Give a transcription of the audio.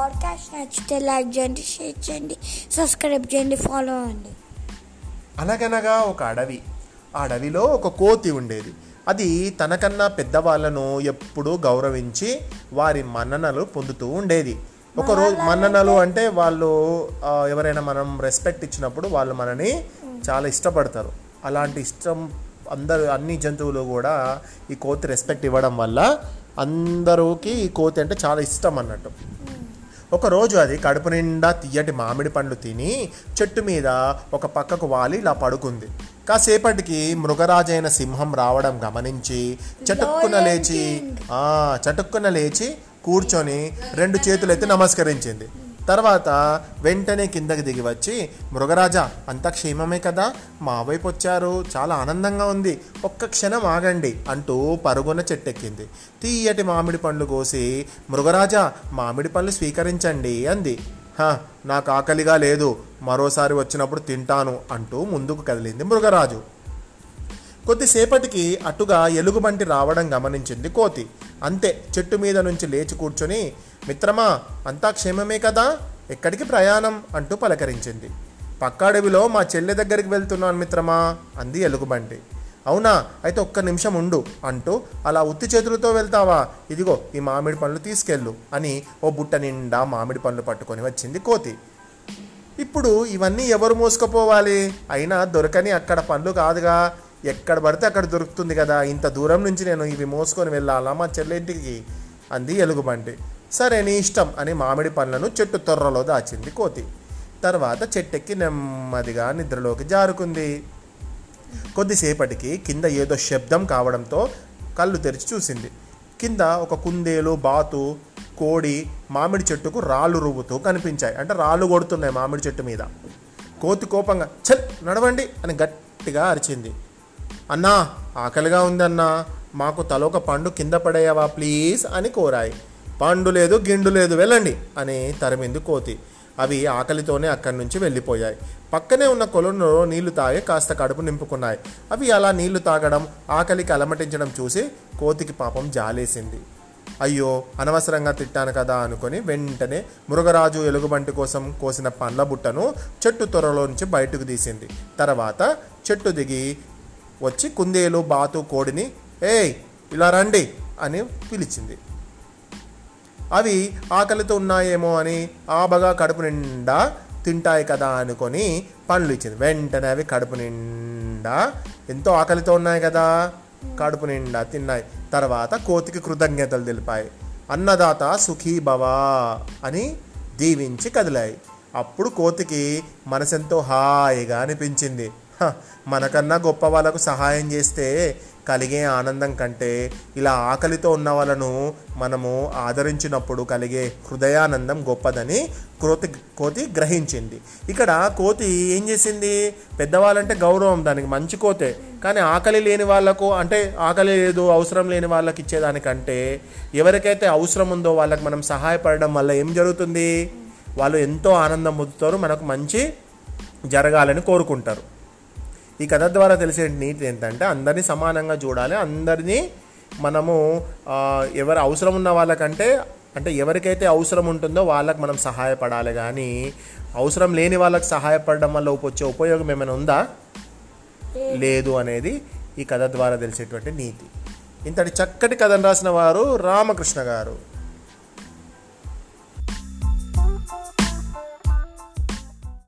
Podcast నచ్చితే like చేయండి share చేయండి సబ్స్క్రైబ్ చేయండి ఫాలో అవ్వండి అనగనగా ఒక అడవి. ఆ అడవిలో ఒక కోతి ఉండేది. అది తనకన్నా పెద్దవాళ్ళను ఎప్పుడూ గౌరవించి వారి మన్ననలు పొందుతూ ఉండేది. ఒక రోజు మన్ననలు అంటే? వాళ్ళు ఎవరైనా మనం రెస్పెక్ట్ ఇచ్చినప్పుడు వాళ్ళు మనని చాలా ఇష్టపడతారు. అలాంటి ఇష్టం అందరు అన్ని జంతువులు కూడా ఈ కోతి రెస్పెక్ట్ ఇవ్వడం వల్ల అందరికి ఈ కోతి అంటే చాలా ఇష్టం అన్నట్టు. ఒకరోజు అది కడుపు నిండా తీయటి మామిడి పండ్లు తిని చెట్టు మీద ఒక పక్కకు వాలి ఇలా పడుకుంది. కాసేపటికి మృగరాజైన సింహం రావడం గమనించి చటుక్కున లేచి చటుక్కున లేచి కూర్చొని రెండు చేతులెత్తి నమస్కరించింది. తర్వాత వెంటనే కిందకి దిగి వచ్చి మృగరాజా అంతా క్షేమమే కదా? మా వైపు వచ్చారు. చాలా ఆనందంగా ఉంది. ఒక్క క్షణం ఆగండి అంటూ పరుగున చెట్టెక్కింది. తీయటి మామిడి పండ్లు కోసి మృగరాజా మామిడి పండ్లు స్వీకరించండి అంది. హ నాకు ఆకలిగా లేదు. మరోసారి వచ్చినప్పుడు తింటాను అంటూ ముందుకు కదిలింది మృగరాజు. కొద్దిసేపటికి అటుగా ఎలుగుబంటి రావడం గమనించింది కోతి. అంతే చెట్టు మీద నుంచి లేచి కూర్చొని మిత్రమా అంతా క్షేమమే కదా? ఎక్కడికి ప్రయాణం? అంటూ పలకరించింది. పక్క అడవిలో మా చెల్లె దగ్గరికి వెళ్తున్నాను మిత్రమా అంది ఎలుగుబంటి. అవునా అయితే ఒక్క నిమిషం ఉండు అంటూ అలా ఉత్తి చేతులతో వెళ్తావా? ఇదిగో ఈ మామిడి పండ్లు తీసుకెళ్ళు అని ఓ బుట్ట నిండా మామిడి పండ్లు పట్టుకొని వచ్చింది కోతి. ఇప్పుడు ఇవన్నీ ఎవరు మోసుకుపోవాలి? అయినా దొరకని అక్కడ పండ్లు కాదుగా. ఎక్కడ పడితే అక్కడ దొరుకుతుంది కదా. ఇంత దూరం నుంచి నేను ఇవి మోసుకొని వెళ్ళాలా? మా చెల్లెంటికి అంది ఎలుగుబంటి. సరే నీ ఇష్టం అని మామిడి పండ్లను చెట్టు తొర్రలో దాచింది కోతి. తర్వాత చెట్టెక్కి నెమ్మదిగా నిద్రలోకి జారుకుంది. కొద్దిసేపటికి కింద ఏదో శబ్దం కావడంతో కళ్ళు తెరిచి చూసింది. కింద ఒక కుందేలు బాతు కోడి మామిడి చెట్టుకు రాళ్ళు రువ్వుతూ కనిపించాయి. అంటే రాళ్ళు కొడుతున్నాయి మామిడి చెట్టు మీద. కోతి కోపంగా చల్ నడవండి అని గట్టిగా అరిచింది. అన్నా ఆకలిగా ఉందన్నా మాకు తలొక పండు కింద పడేయవా ప్లీజ్ అని కోరాయి. పండు లేదు గిండు లేదు వెళ్ళండి అని తరిమింది కోతి. అవి ఆకలితోనే అక్కడి నుంచి వెళ్ళిపోయాయి. పక్కనే ఉన్న కొలంలో నీళ్ళు తాగి కాస్త కడుపు నింపుకున్నాయి. అవి అలా నీళ్ళు తాగడం ఆకలికి అలమటించడం చూసి కోతికి పాపం జాలేసింది. అయ్యో అనవసరంగా తిట్టాను కదా అనుకొని వెంటనే మృగరాజు ఎలుగుబంటి కోసం కోసిన పండ్ల బుట్టను చెట్టు త్వరలో నుంచి బయటకు తీసింది. తర్వాత చెట్టు దిగి వచ్చి కుందేలు బాతు కోడిని ఏయ్ ఇలా రండి అని పిలిచింది. అవి ఆకలితో ఉన్నాయేమో అని ఆబగా కడుపు నిండా తింటాయి కదా అనుకొని పండ్లు ఇచ్చింది. వెంటనే అవి కడుపు నిండా ఎంతో ఆకలితో ఉన్నాయి కదా కడుపు నిండా తిన్నాయి. తర్వాత కోతికి కృతజ్ఞతలు తెలిపాయి. అన్నదాత సుఖీ భవ అని దీవించి కదిలాయి. అప్పుడు కోతికి మనసెంతో హాయిగా అనిపించింది. మనకన్నా గొప్ప వాళ్ళకు సహాయం చేస్తే కలిగే ఆనందం కంటే ఇలా ఆకలితో ఉన్న వాళ్ళను మనము ఆదరించినప్పుడు కలిగే హృదయానందం గొప్పదని కోతి కోతి గ్రహించింది. ఇక్కడ కోతి ఏం చేసింది? పెద్దవాళ్ళంటే గౌరవం దానికి మంచి కోతే. కానీ ఆకలి లేని వాళ్ళకు అంటే ఆకలి లేదు అవసరం లేని వాళ్ళకి ఇచ్చేదానికంటే ఎవరికైతే అవసరం ఉందో వాళ్ళకి మనం సహాయపడడం వల్ల ఏం జరుగుతుంది? వాళ్ళు ఎంతో ఆనందం పొందుతారు మనకు మంచి జరగాలని కోరుకుంటారు. ఈ కథ ద్వారా తెలిసే నీతి ఏంటంటే అందరినీ సమానంగా చూడాలి. అందరినీ మనము ఎవరు అవసరం ఉన్న వాళ్ళకంటే అంటే ఎవరికైతే అవసరం ఉంటుందో వాళ్ళకి మనం సహాయపడాలి. కానీ అవసరం లేని వాళ్ళకి సహాయపడడం వల్ల వచ్చే ఉపయోగం ఏమైనా ఉందా? లేదు అనేది ఈ కథ ద్వారా తెలిసేటువంటి నీతి. ఇంతటి చక్కటి కథను రాసిన వారు రామకృష్ణ గారు.